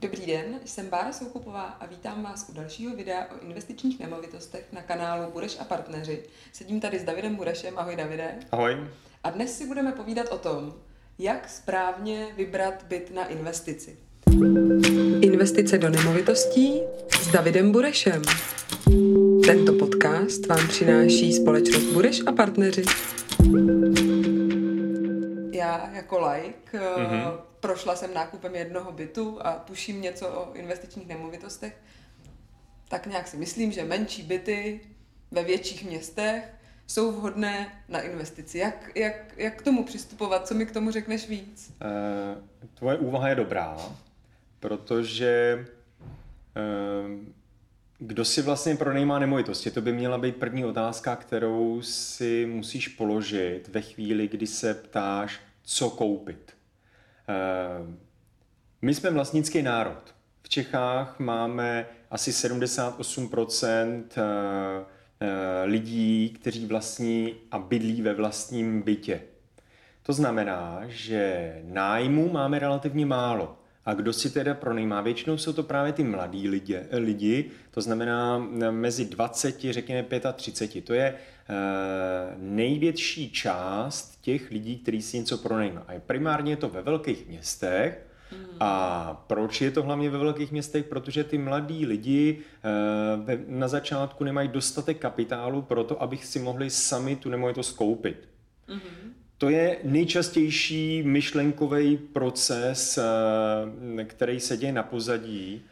Dobrý den, jsem Bára Soukupová a vítám vás u dalšího videa o investičních nemovitostech na kanálu Bureš a partneři. Sedím tady s Davidem Burešem. Ahoj Davide. Ahoj. A dnes si budeme povídat o tom, jak správně vybrat byt na investici. Investice do nemovitostí s Davidem Burešem. Tento podcast vám přináší společnost Bureš a partneři. Já jako like mm-hmm. Prošla jsem nákupem jednoho bytu a tuším něco o investičních nemovitostech. Tak nějak si myslím, že menší byty ve větších městech jsou vhodné na investici. Jak, jak, jak k tomu přistupovat? Co mi k tomu řekneš víc? Uh, tvoje úvaha je dobrá, protože uh, kdo si vlastně pronajímá nemovitosti? To by měla být první otázka, kterou si musíš položit ve chvíli, kdy se ptáš, co koupit. Uh, my jsme vlastnický národ. V Čechách máme asi 78% Eh, lidí, kteří vlastní a bydlí ve vlastním bytě. To znamená, že nájmu máme relativně málo. A kdo si teda pronajímá? Většinou jsou to právě ty mladí lidi, lidi to znamená mezi 20, řekněme 35. To je e, největší část těch lidí, kteří si něco pronajímají. A primárně je to ve velkých městech, Hmm. A proč je to hlavně ve velkých městech? Protože ty mladí lidi eh, na začátku nemají dostatek kapitálu pro to, aby si mohli sami tu nemovitost koupit. Hmm. To je nejčastější myšlenkový proces, eh, který se děje na pozadí.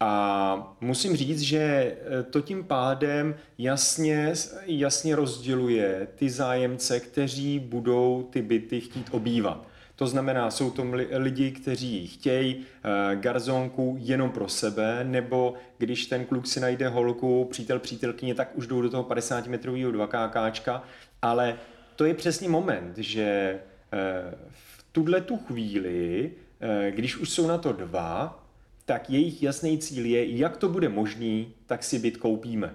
A musím říct, že eh, to tím pádem jasně, jasně rozděluje ty zájemce, kteří budou ty byty chtít obývat. To znamená, jsou to lidi, kteří chtějí uh, garzonku jenom pro sebe, nebo když ten kluk si najde holku, přítel, přítelkyně, tak už jdou do toho 50 metrového 2KK, ale to je přesně moment, že uh, v tuhle tu chvíli, uh, když už jsou na to dva, tak jejich jasný cíl je, jak to bude možný, tak si byt koupíme.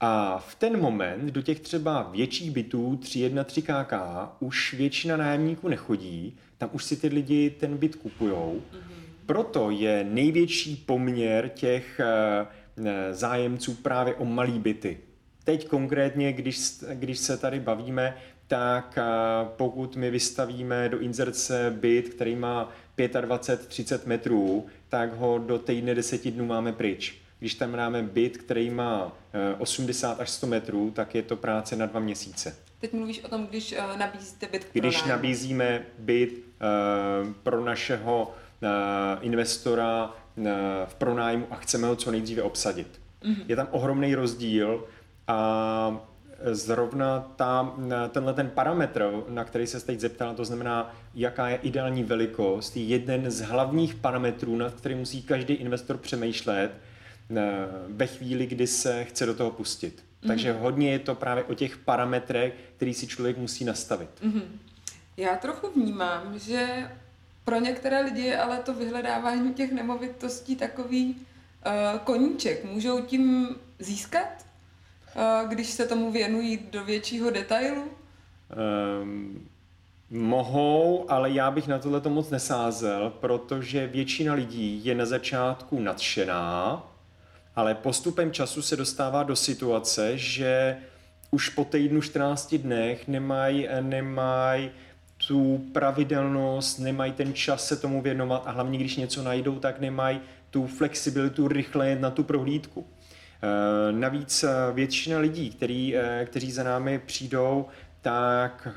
A v ten moment do těch třeba větších bytů 3.1, 3KK už většina nájemníků nechodí, tam už si ty lidi ten byt kupujou. Mm-hmm. Proto je největší poměr těch eh, eh, zájemců právě o malý byty. Teď konkrétně, když, když se tady bavíme, tak pokud my vystavíme do inzerce byt, který má 25-30 metrů, tak ho do týdne 10 dnů máme pryč. Když tam máme byt, který má 80 eh, až 100 metrů, tak je to práce na dva měsíce. Teď mluvíš o tom, když uh, nabízíte byt k Když nabízíme byt uh, pro našeho investora v pronájmu a chceme ho co nejdříve obsadit. Mm-hmm. Je tam ohromný rozdíl a zrovna ta, tenhle ten parametr, na který se teď zeptal, to znamená, jaká je ideální velikost, je jeden z hlavních parametrů, nad kterým musí každý investor přemýšlet, Eh, ve chvíli, kdy se chce do toho pustit. Mm-hmm. Takže hodně je to právě o těch parametrech, který si člověk musí nastavit. Mm-hmm. Já trochu vnímám, že pro některé lidi je ale to vyhledávání těch nemovitostí takový uh, koníček. Můžou tím získat, když se tomu věnují do většího detailu? Um, mohou, ale já bych na tohle to moc nesázel, protože většina lidí je na začátku nadšená, ale postupem času se dostává do situace, že už po týdnu 14 dnech nemají nemaj tu pravidelnost, nemají ten čas se tomu věnovat a hlavně když něco najdou, tak nemají tu flexibilitu rychle jet na tu prohlídku. E, navíc e, většina lidí, který, e, kteří za námi přijdou, tak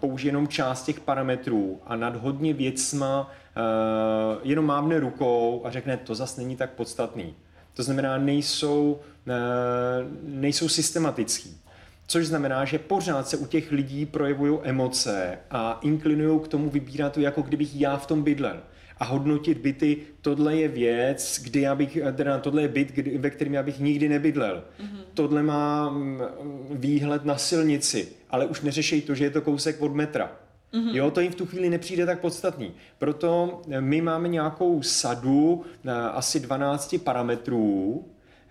použijí jenom část těch parametrů a nad hodně věcma jenom mávne rukou a řekne, to zase není tak podstatný. To znamená, nejsou, eh, nejsou systematický. Což znamená, že pořád se u těch lidí projevují emoce a inklinují k tomu vybírat to, jako kdybych já v tom bydlel. A hodnotit byty, tohle je věc, kdy já bych, teda tohle je byt, kdy, ve kterém já bych nikdy nebydlel. Mm-hmm. Tohle má mm, výhled na silnici, ale už neřešej to, že je to kousek od metra. Mm-hmm. Jo, to jim v tu chvíli nepřijde tak podstatný. Proto eh, my máme nějakou sadu na eh, asi 12 parametrů,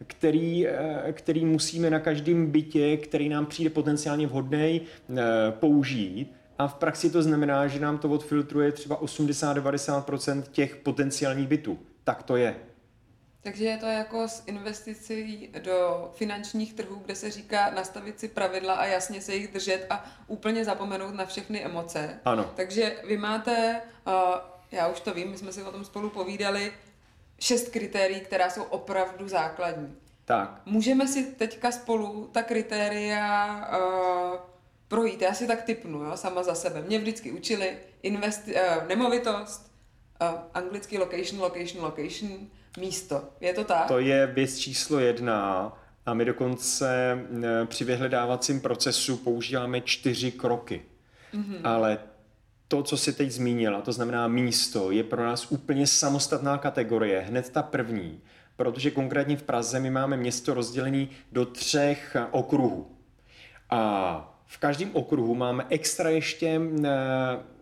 který, eh, který musíme na každém bytě, který nám přijde potenciálně vhodný, použít. A v praxi to znamená, že nám to odfiltruje třeba 80-90% těch potenciálních bytů. tak to je. Takže je to jako s investicí do finančních trhů, kde se říká nastavit si pravidla a jasně se jich držet a úplně zapomenout na všechny emoce. Ano. Takže vy máte, já už to vím, my jsme si o tom spolu povídali, šest kritérií, která jsou opravdu základní. Tak. Můžeme si teďka spolu ta kritéria projít. Já si tak typnu, jo, sama za sebe. Mě vždycky učili investi- uh, nemovitost, uh, anglický location, location, location, místo. Je to tak? To je věc číslo jedna a my dokonce při vyhledávacím procesu používáme čtyři kroky. Mm-hmm. Ale to, co si teď zmínila, to znamená místo, je pro nás úplně samostatná kategorie, hned ta první, protože konkrétně v Praze my máme město rozdělené do třech okruhů. A v každém okruhu máme extra ještě,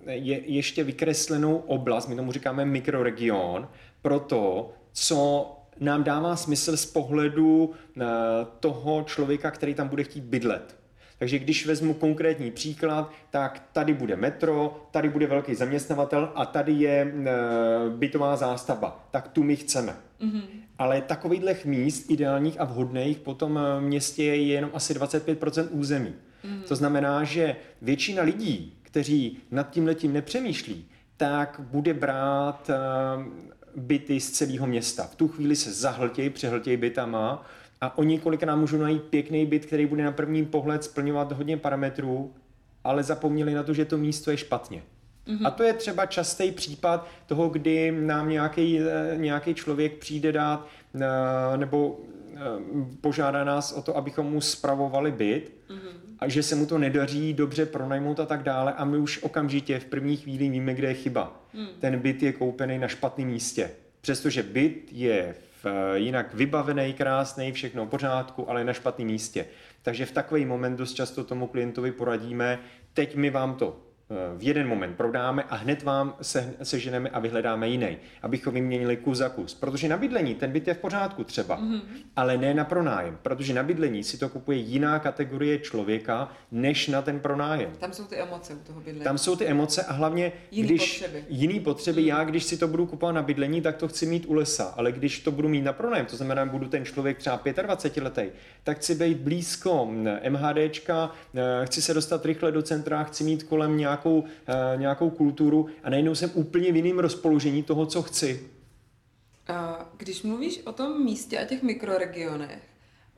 je, ještě vykreslenou oblast, my tomu říkáme mikroregion, pro to, co nám dává smysl z pohledu toho člověka, který tam bude chtít bydlet. Takže když vezmu konkrétní příklad, tak tady bude metro, tady bude velký zaměstnavatel a tady je e, bytová zástavba. Tak tu my chceme. Mm-hmm. Ale takovýchhle míst ideálních a vhodných po tom e, městě je jenom asi 25% území. Mm-hmm. To znamená, že většina lidí, kteří nad tím letím nepřemýšlí, tak bude brát e, byty z celého města. V tu chvíli se zahltějí, přehltějí bytama a oni kolikrát můžou najít pěkný byt, který bude na první pohled splňovat hodně parametrů, ale zapomněli na to, že to místo je špatně. Mm-hmm. A to je třeba častý případ toho, kdy nám nějaký, eh, nějaký člověk přijde dát eh, nebo eh, požádá nás o to, abychom mu spravovali byt mm-hmm. a že se mu to nedaří dobře pronajmout a tak dále a my už okamžitě v první chvíli víme, kde je chyba. Mm. Ten byt je koupený na špatném místě. Přestože byt je Eh, jinak vybavený, krásný, všechno v pořádku, ale na špatném místě. Takže v takový moment dost často tomu klientovi poradíme, teď my vám to v jeden moment prodáme a hned vám se, seženeme a vyhledáme jiný, abychom vyměnili kus za kus. Protože na bydlení ten byt je v pořádku třeba, mm-hmm. ale ne na pronájem, protože na bydlení si to kupuje jiná kategorie člověka, než na ten pronájem. Tam jsou ty emoce u toho bydlení. Tam jsou ty emoce a hlavně, jiný když potřeby. jiný potřeby, mm. já když si to budu kupovat na bydlení, tak to chci mít u lesa, ale když to budu mít na pronájem, to znamená, budu ten člověk třeba 25 letý, tak chci být blízko MHDčka, eh, chci se dostat rychle do centra, chci mít kolem nějak nějakou, uh, nějakou kulturu a najednou jsem úplně v jiném rozpoložení toho, co chci. A když mluvíš o tom místě a těch mikroregionech,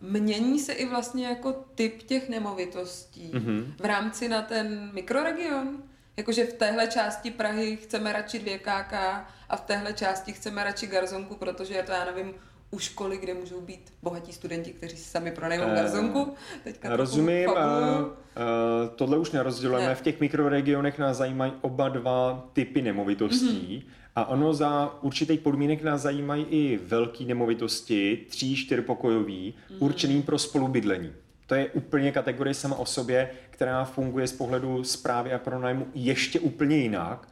mění se i vlastně jako typ těch nemovitostí mm-hmm. v rámci na ten mikroregion? Jakože v téhle části Prahy chceme radši dvě KK a v téhle části chceme radši garzonku, protože je to, já nevím, u školy, kde můžou být bohatí studenti, kteří si sami pronajmou uh, garzonku. Teďka rozumím, uh, uh, tohle už nerozdělujeme. Ne. V těch mikroregionech nás zajímají oba dva typy nemovitostí. Mm-hmm. A ono za určitých podmínek nás zajímají i velké nemovitosti, tří, čtyřpokojový, mm-hmm. určený pro spolubydlení. To je úplně kategorie sama o sobě, která funguje z pohledu zprávy a pronájmu ještě úplně jinak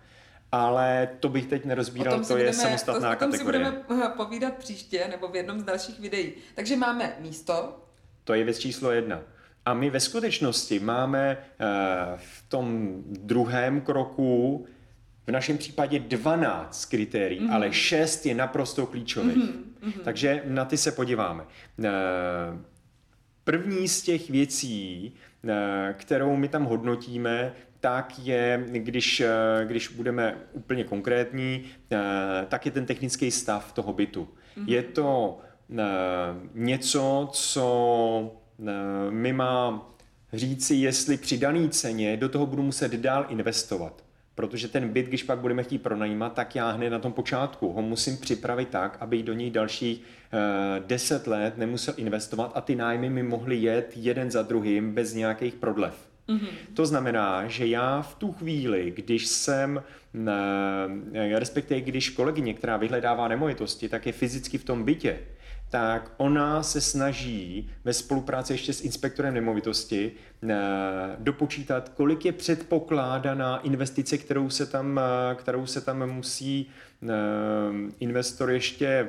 ale to bych teď nerozbíral, to je samostatná to, kategorie. O tom si budeme povídat příště nebo v jednom z dalších videí. Takže máme místo. To je věc číslo jedna. A my ve skutečnosti máme eh, v tom druhém kroku v našem případě 12 kritérií, mm-hmm. ale 6 je naprosto klíčových. Mm-hmm. Takže na ty se podíváme. Eh, první z těch věcí, eh, kterou my tam hodnotíme, tak je, když, eh, když budeme úplně konkrétní, eh, tak je ten technický stav toho bytu. Mm-hmm. Je to eh, něco, co mi má říci, jestli při dané ceně do toho budu muset dál investovat. Protože ten byt, když pak budeme chtít pronajímat, tak já hned na tom počátku ho musím připravit tak, aby do něj dalších deset let nemusel investovat a ty nájmy mi mohly jet jeden za druhým bez nějakých prodlev. Mm-hmm. To znamená, že já v tu chvíli, když jsem, eh, respektive když kolegyně, která vyhledává nemovitosti, tak je fyzicky v tom bytě, tak ona se snaží ve spolupráci ještě s inspektorem nemovitosti eh, dopočítat, kolik je předpokládaná investice, kterou se tam, eh, kterou se tam musí Eh, investor ještě,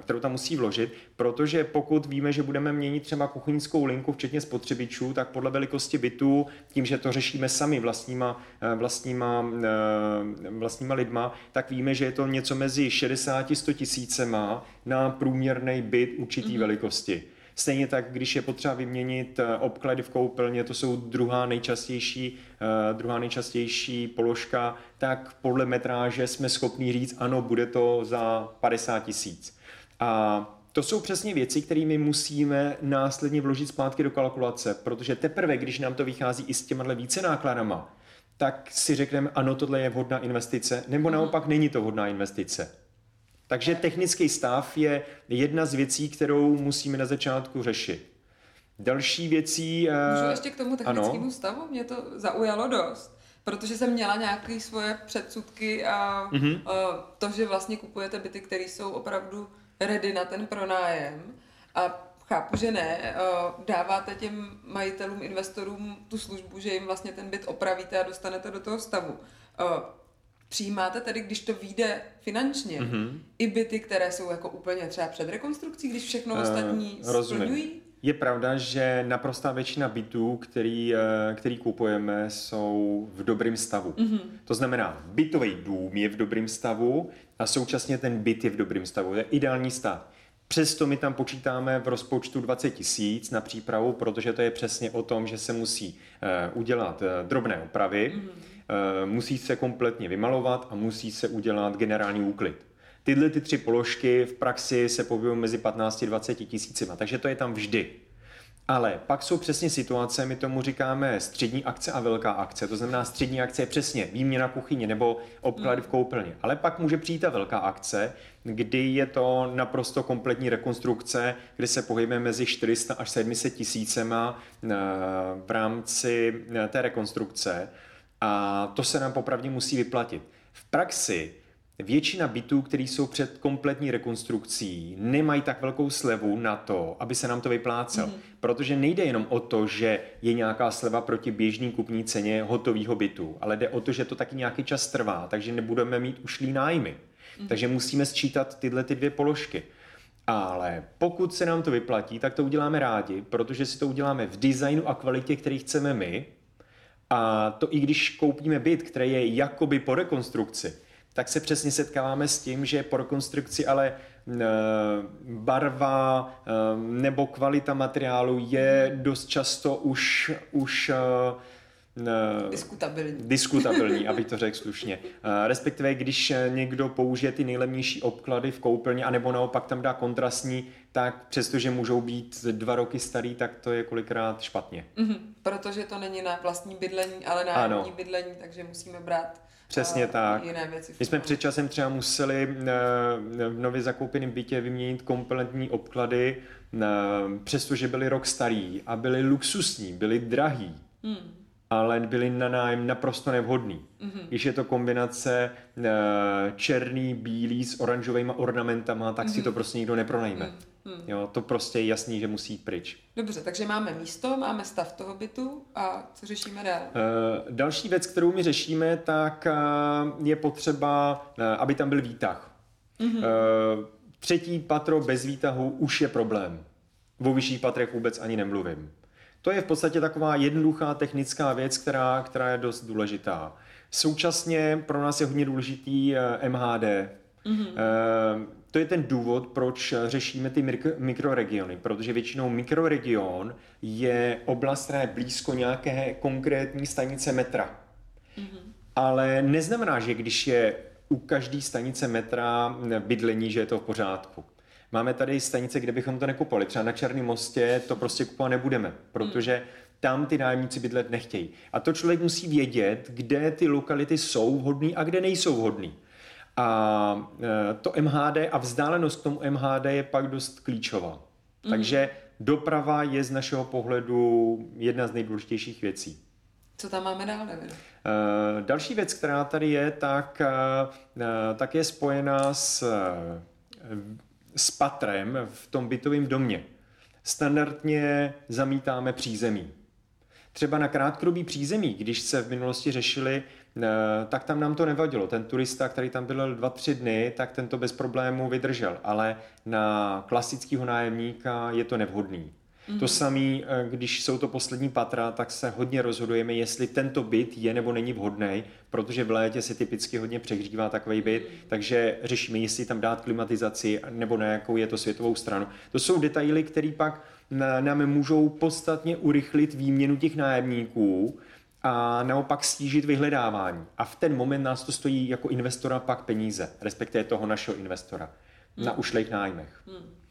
kterou tam musí vložit, protože pokud víme, že budeme měnit třeba kuchyňskou linku, včetně spotřebičů, tak podle velikosti bytu, tím, že to řešíme sami vlastníma, vlastníma vlastníma lidma, tak víme, že je to něco mezi 60 a 100 tisícema na průměrný byt určitý mm-hmm. velikosti. Stejně tak, když je potřeba vyměnit eh, obklady v koupelně, to jsou druhá nejčastější, uh, druhá nejčastější položka, tak podle metráže jsme schopni říct, ano, bude to za 50 tisíc. A to jsou přesně věci, které my musíme následně vložit zpátky do kalkulace, protože teprve, když nám to vychází i s těma více nákladama, tak si řekneme, ano, tohle je vhodná investice, nebo mhm. naopak není to vhodná investice. Takže technický stav je jedna z věcí, kterou musíme na začátku řešit. Další věcí... Eh, Můžu ještě k tomu technickému ano. stavu? Mě to zaujalo dost, protože jsem měla nějaké svoje předsudky a mm-hmm. to, že vlastně kupujete byty, které jsou opravdu ready na ten pronájem a chápu, že ne, dáváte těm majitelům, investorům tu službu, že jim vlastně ten byt opravíte a dostanete do toho stavu. Přijímáte tedy, když to vyjde finančně, mm-hmm. i byty, které jsou jako úplně třeba před rekonstrukcí, když všechno uh, ostatní splňují? Je pravda, že naprostá většina bytů, který, eh, který kupujeme, jsou v dobrém stavu. Mm-hmm. To znamená, bytový dům je v dobrém stavu a současně ten byt je v dobrém stavu. To je ideální stav. Přesto my tam počítáme v rozpočtu 20 tisíc na přípravu, protože to je přesně o tom, že se musí uh, udělat drobné opravy, mm-hmm. Uh, musí se kompletně vymalovat a musí se udělat generální úklid. Tyhle ty tři položky v praxi se pohybují mezi 15 a 20 tisícima, takže to je tam vždy. Ale pak jsou přesně situace, my tomu říkáme střední akce a velká akce. To znamená, střední akce je přesně výměna kuchyně nebo obklady v koupelně. Ale pak může přijít ta velká akce, kdy je to naprosto kompletní rekonstrukce, kdy se pohybujeme mezi 400 až 700 tisícema eh, v rámci eh, té rekonstrukce. A to se nám popravdě musí vyplatit. V praxi Většina bytů, které jsou před kompletní rekonstrukcí, nemají tak velkou slevu na to, aby se nám to vyplácel. Mm. Protože nejde jenom o to, že je nějaká sleva proti běžný kupní ceně hotového bytu, ale jde o to, že to taky nějaký čas trvá, takže nebudeme mít ušlý nájmy. Mm. Takže musíme sčítat tyhle ty dvě položky. Ale pokud se nám to vyplatí, tak to uděláme rádi, protože si to uděláme v designu a kvalitě, který chceme my. A to i když koupíme byt, který je jakoby po rekonstrukci, tak se přesně setkáváme s tím, že po rekonstrukci ale barva nebo kvalita materiálu je dost často už, už diskutabilní. Diskutabilní, aby to řekl slušně. Respektive, když někdo použije ty nejlevnější obklady v koupelně, anebo naopak tam dá kontrastní, tak přestože můžou být dva roky starý, tak to je kolikrát špatně. Mm-hmm, protože to není na vlastní bydlení, ale na nájemní bydlení, takže musíme brát Přesně tak. Jiné věci My jsme před časem třeba museli eh, v nově zakoupeném bytě vyměnit kompletní obklady, eh, přestože byly rok starý a byly luxusní, byly drahý. Hmm ale byly na nájem naprosto nevhodný. Mm-hmm. Když je to kombinace uh, černý, bílý s oranžovými ornamentama, tak mm-hmm. si to mhm. prostě nikdo nepronajme. Mm-hmm. Jo, to prostě je jasný, že musí jít pryč. Dobře, takže máme místo, máme stav toho bytu a co řešíme dál? Uh, další věc, kterou my řešíme, tak uh, je potřeba, aby tam byl výtah. Mm-hmm. Uh, třetí patro bez výtahu už je problém. O vyšších patrech vůbec ani nemluvím. To je v podstatě taková jednoduchá technická věc, která, která je dost důležitá. Současně pro nás je hodně důležitý eh, MHD. Mm-hmm. To je ten důvod, proč řešíme ty mikroregiony, protože většinou mikroregion je oblast, která je blízko nějaké konkrétní stanice metra. Mm-hmm. Ale neznamená, že když je u každé stanice metra bydlení, že je to v pořádku. Máme tady stanice, kde bychom to nekupovali. Třeba na Černém mostě to prostě kupovat nebudeme, protože tam ty nájemníci bydlet nechtějí. A to člověk musí vědět, kde ty lokality jsou vhodné a kde nejsou vhodné. A e, to MHD a vzdálenost k tomu MHD je pak dost klíčová. Mm. Takže doprava je z našeho pohledu jedna z nejdůležitějších věcí. Co tam máme dál, David? Další věc, která tady je, tak, e, tak je spojená s s patrem v tom bytovém domě. Standardně zamítáme přízemí. Třeba na krátkodobý přízemí, když se v minulosti řešili, eh, tak tam nám to nevadilo. Ten turista, který tam byl dva, tři dny, tak ten to bez problémů vydržel, ale na klasického nájemníka je to nevhodný. Mm-hmm. To samé, eh, když jsou to poslední patra, tak se hodně rozhodujeme, jestli tento byt je nebo není vhodný, protože v létě se typicky hodně přehřívá takový byt, mm-hmm. takže řešíme, jestli tam dát klimatizaci nebo na jakou je to světovou stranu. To jsou detaily, které pak nám můžou podstatně urychlit výměnu těch nájemníků, a naopak stížit vyhledávání. A v ten moment nás to stojí jako investora pak peníze, respektive toho našeho investora, hmm. na ušlejch nájmech. Hmm.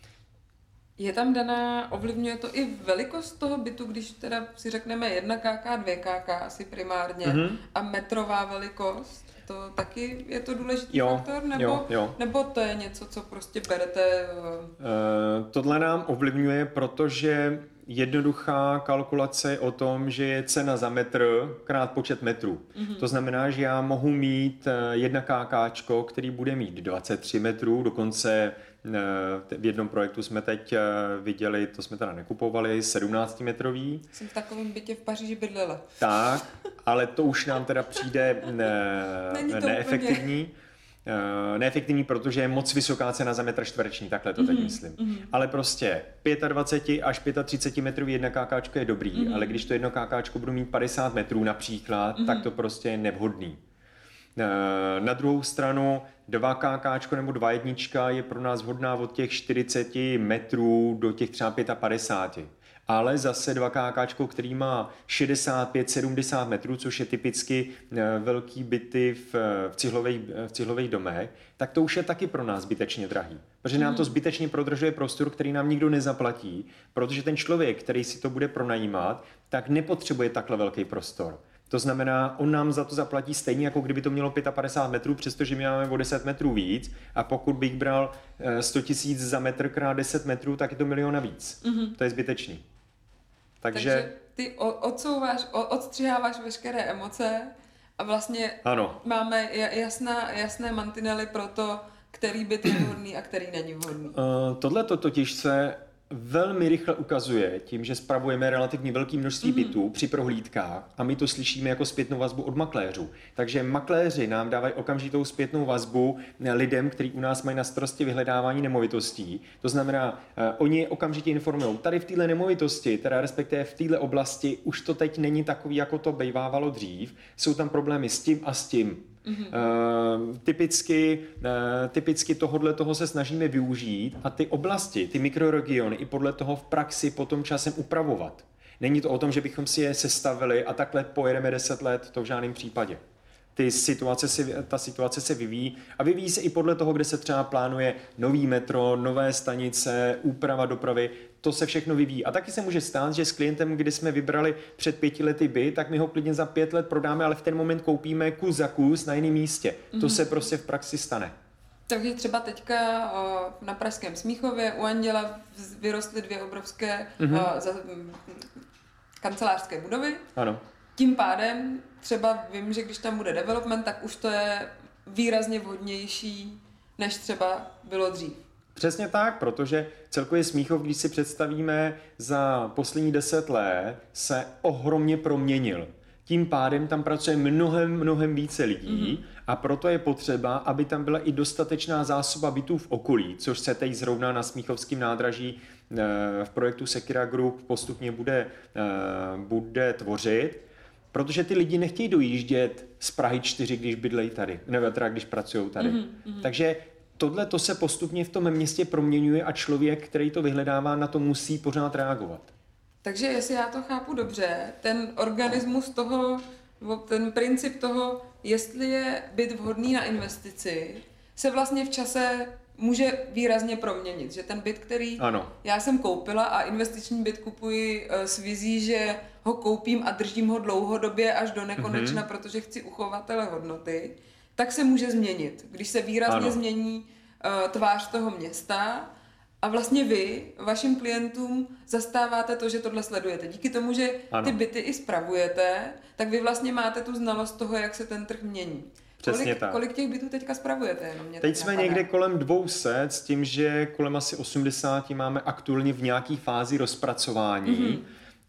Je tam daná, ovlivňuje to i velikost toho bytu, když teda si řekneme 1 kk, 2 kk asi primárně mm-hmm. a metrová velikost, to taky je to důležitý jo, faktor, nebo, jo, jo. nebo to je něco, co prostě berete? Uh, tohle nám ovlivňuje, protože jednoduchá kalkulace o tom, že je cena za metr krát počet metrů. Mm-hmm. To znamená, že já mohu mít eh, jedna KKčko, který bude mít 23 metrů, dokonce v jednom projektu jsme teď eh, viděli, to jsme teda nekupovali, 17 metrový. Jsem v takovém bytě v Paříži bydlela. Tak, ale to už nám teda přijde ne, neefektivní. Úplně. Neefektivní, protože je moc vysoká cena za metr čtvereční, takhle to mm-hmm. teď myslím. Mm-hmm. Ale prostě 25 až 35 metrů jedna KK je dobrý, mm-hmm. ale když to jedno KK budu mít 50 metrů například, mm-hmm. tak to prostě je nevhodný. Na druhou stranu 2 KK nebo 2 jednička je pro nás vhodná od těch 40 metrů do těch třeba 55 ale zase 2 KK, který má 65-70 metrů, což je typicky eh, velký byty v, v, cihlových, v cihlových domech, tak to už je taky pro nás zbytečně drahý. Protože nám to hmm. zbytečně prodržuje prostor, který nám nikdo nezaplatí, protože ten člověk, který si to bude pronajímat, tak nepotřebuje takhle velký prostor. To znamená, on nám za to zaplatí stejně, jako kdyby to mělo 55 metrů, přestože my máme o 10 metrů víc. A pokud bych bral 100 eh, tisíc za metr krát 10 metrů, tak je to milion navíc. Mm-hmm. To je zbytečný. Takže, Takže ty odsouváš, odstřiháváš veškeré emoce a vlastně ano. máme jasná, jasné mantinely pro to, který byt je vhodný a který není vhodný. Uh, Tohle to totiž se velmi rychle ukazuje tím, že spravujeme relativně velké množství mm-hmm. bytů při prohlídkách a my to slyšíme jako zpětnou vazbu od makléřů. Takže makléři nám dávají okamžitou zpětnou vazbu lidem, kteří u nás mají na starosti vyhledávání nemovitostí. To znamená, uh, oni okamžitě informují, tady v této nemovitosti, teda respektive v této oblasti, už to teď není takový, jako to bývávalo dřív. Jsou tam problémy s tím a s tím. Mm-hmm. Uh, typicky, uh, typicky tohodle toho se snažíme využít a ty oblasti, ty mikroregiony i podle toho v praxi potom časem upravovat. Není to o tom, že bychom si je sestavili a takhle pojedeme 10 let, to v žádném případě ty situace si, ta situace se vyvíjí a vyvíjí se i podle toho, kde se třeba plánuje nový metro, nové stanice, úprava dopravy, to se všechno vyvíjí. A taky se může stát, že s klientem, kdy jsme vybrali před pěti lety by, tak my ho klidně za pět let prodáme, ale v ten moment koupíme kus za kus na jiném místě. Mm-hmm. To mhm. se prostě v praxi stane. Takže třeba teďka na Pražském Smíchově u Anděla vyrostly dvě obrovské mm-hmm. za, kancelářské budovy. Ano. Tím pádem třeba vím, že když tam bude development, tak už to je výrazně vhodnější, než třeba bylo dřív. Přesně tak, protože celkově Smíchov, když si představíme, za poslední deset let se ohromně proměnil. Tím pádem tam pracuje mnohem, mnohem více lidí mm-hmm. a proto je potřeba, aby tam byla i dostatečná zásoba bytů v okolí, což se teď zrovna na Smíchovském nádraží eh, v projektu Sekira Group postupně bude, eh, bude tvořit Protože ty lidi nechtějí dojíždět z Prahy 4, když bydlejí tady, nebo teda když pracují tady. Mm-hmm. Takže tohle to se postupně v tom městě proměňuje a člověk, který to vyhledává, na to musí pořád reagovat. Takže jestli já to chápu dobře, ten organismus toho, ten princip toho, jestli je byt vhodný na investici, se vlastně v čase může výrazně proměnit. Že ten byt, který ano. já jsem koupila a investiční byt kupuji eh, s vizí, že ho koupím a držím ho dlouhodobě až do nekonečna, mm-hmm. protože chci uchovat tele hodnoty, tak se může změnit. Když se výrazně ano. změní uh, tvář toho města a vlastně vy vašim klientům zastáváte to, že tohle sledujete. Díky tomu, že ano. ty byty i spravujete, tak vy vlastně máte tu znalost toho, jak se ten trh mění. Přesně kolik, tak. kolik těch bytů teďka spravujete? Jenom mě Teď jsme napadá. někde kolem 200 s tím, že kolem asi 80 máme aktuálně v nějaké fázi rozpracování. Mm-hmm.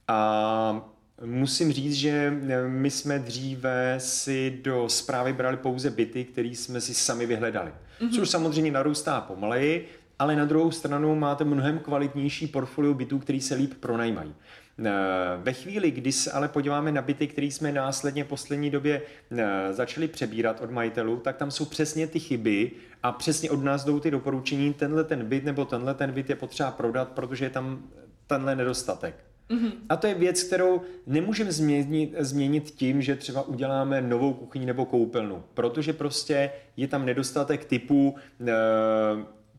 A musím říct, že my jsme dříve si do zprávy brali pouze byty, které jsme si sami vyhledali. Mm-hmm. Což samozřejmě narůstá pomaleji, ale na druhou stranu máte mnohem kvalitnější portfolio bytů, který se líp pronajímají. Eh, ve chvíli, kdy se ale podíváme na byty, které jsme následně v poslední době eh, začali přebírat od majitelů, tak tam jsou přesně ty chyby a přesně od nás jdou ty doporučení, tenhle ten byt nebo tenhle ten byt je potřeba prodat, protože je tam tenhle nedostatek. Mm-hmm. A to je věc, kterou nemůžeme změnit, změnit tím, že třeba uděláme novou kuchyni nebo koupelnu, protože prostě je tam nedostatek typu e,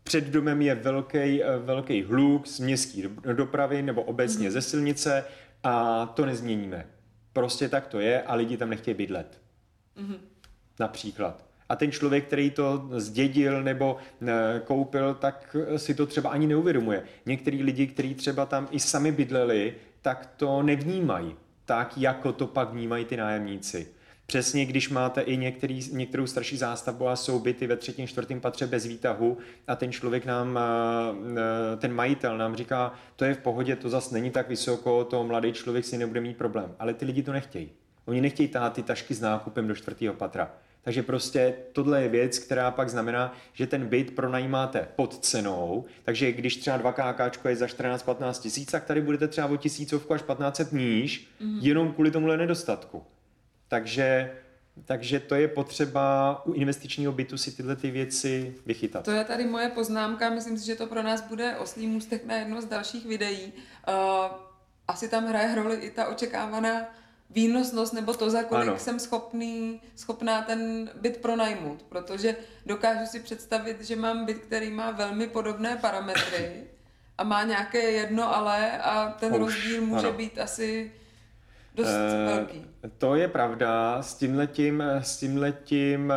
před domem je velký, eh, velký hluk z městské dopravy nebo obecně mm-hmm. ze silnice a to nezměníme. Prostě tak to je a lidi tam nechtějí bydlet. Mm-hmm. Například. A ten člověk, který to zdědil nebo eh, koupil, tak si to třeba ani neuvědomuje. Některý lidi, kteří třeba tam i sami bydleli, tak to nevnímají tak, jako to pak vnímají ty nájemníci. Přesně když máte i některý, některou starší zástavbu a jsou byty ve třetím, čtvrtém patře bez výtahu a ten člověk nám, ten majitel nám říká, to je v pohodě, to zas není tak vysoko, to mladý člověk si nebude mít problém. Ale ty lidi to nechtějí. Oni nechtějí tát ty tašky s nákupem do čtvrtého patra. Takže prostě tohle je věc, která pak znamená, že ten byt pronajímáte pod cenou, takže když třeba 2 KK je za 14-15 tisíc, tak tady budete třeba o tisícovku až 1500 níž, mm-hmm. jenom kvůli tomuhle nedostatku. Takže, takže to je potřeba u investičního bytu si tyhle ty věci vychytat. To je tady moje poznámka, myslím si, že to pro nás bude oslý můstek na jedno z dalších videí. Uh, asi tam hraje roli i ta očekávaná výnosnost nebo to, za kolik ano. jsem schopný, schopná ten byt pronajmout, protože dokážu si představit, že mám byt, který má velmi podobné parametry a má nějaké jedno ale a ten Už, rozdíl může ano. být asi dost e, velký. To je pravda, s tímhletím, s tímhletím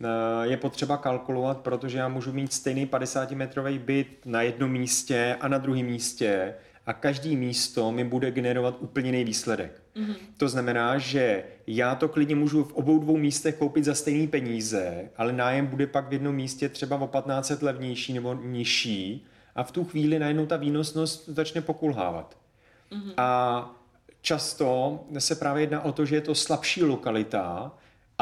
uh, je potřeba kalkulovat, protože já můžu mít stejný 50-metrový byt na jednom místě a na druhém místě a každý místo mi bude generovat úplně jiný výsledek. Mm-hmm. To znamená, že já to klidně můžu v obou dvou místech koupit za stejné peníze, ale nájem bude pak v jednom místě třeba o 15 levnější nebo nižší a v tu chvíli najednou ta výnosnost začne pokulhávat. Mm-hmm. A často se právě jedná o to, že je to slabší lokalita,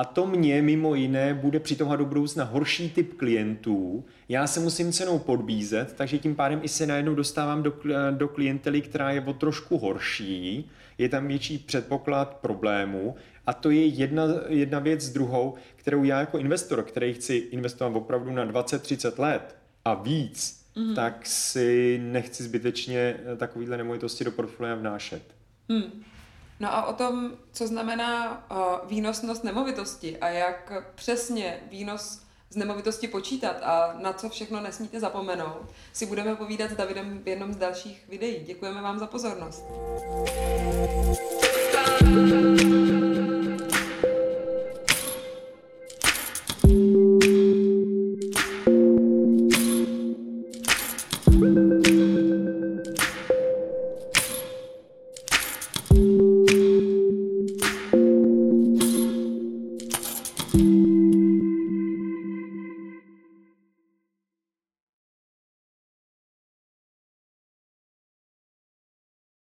a to mě mimo jiné bude přitahat do budoucna horší typ klientů. Já se musím cenou podbízet, takže tím pádem i se najednou dostávám do, do klientely, která je o trošku horší. Je tam větší předpoklad problému. A to je jedna, jedna věc s druhou, kterou já jako investor, který chci investovat opravdu na 20-30 let a víc, mm. tak si nechci zbytečně takovýhle nemovitosti do portfolia vnášet. Mm. No a o tom, co znamená uh, výnosnost nemovitosti a jak přesně výnos z nemovitosti počítat a na co všechno nesmíte zapomenout, si budeme povídat s Davidem v jednom z dalších videí. Děkujeme vám za pozornost. Thank you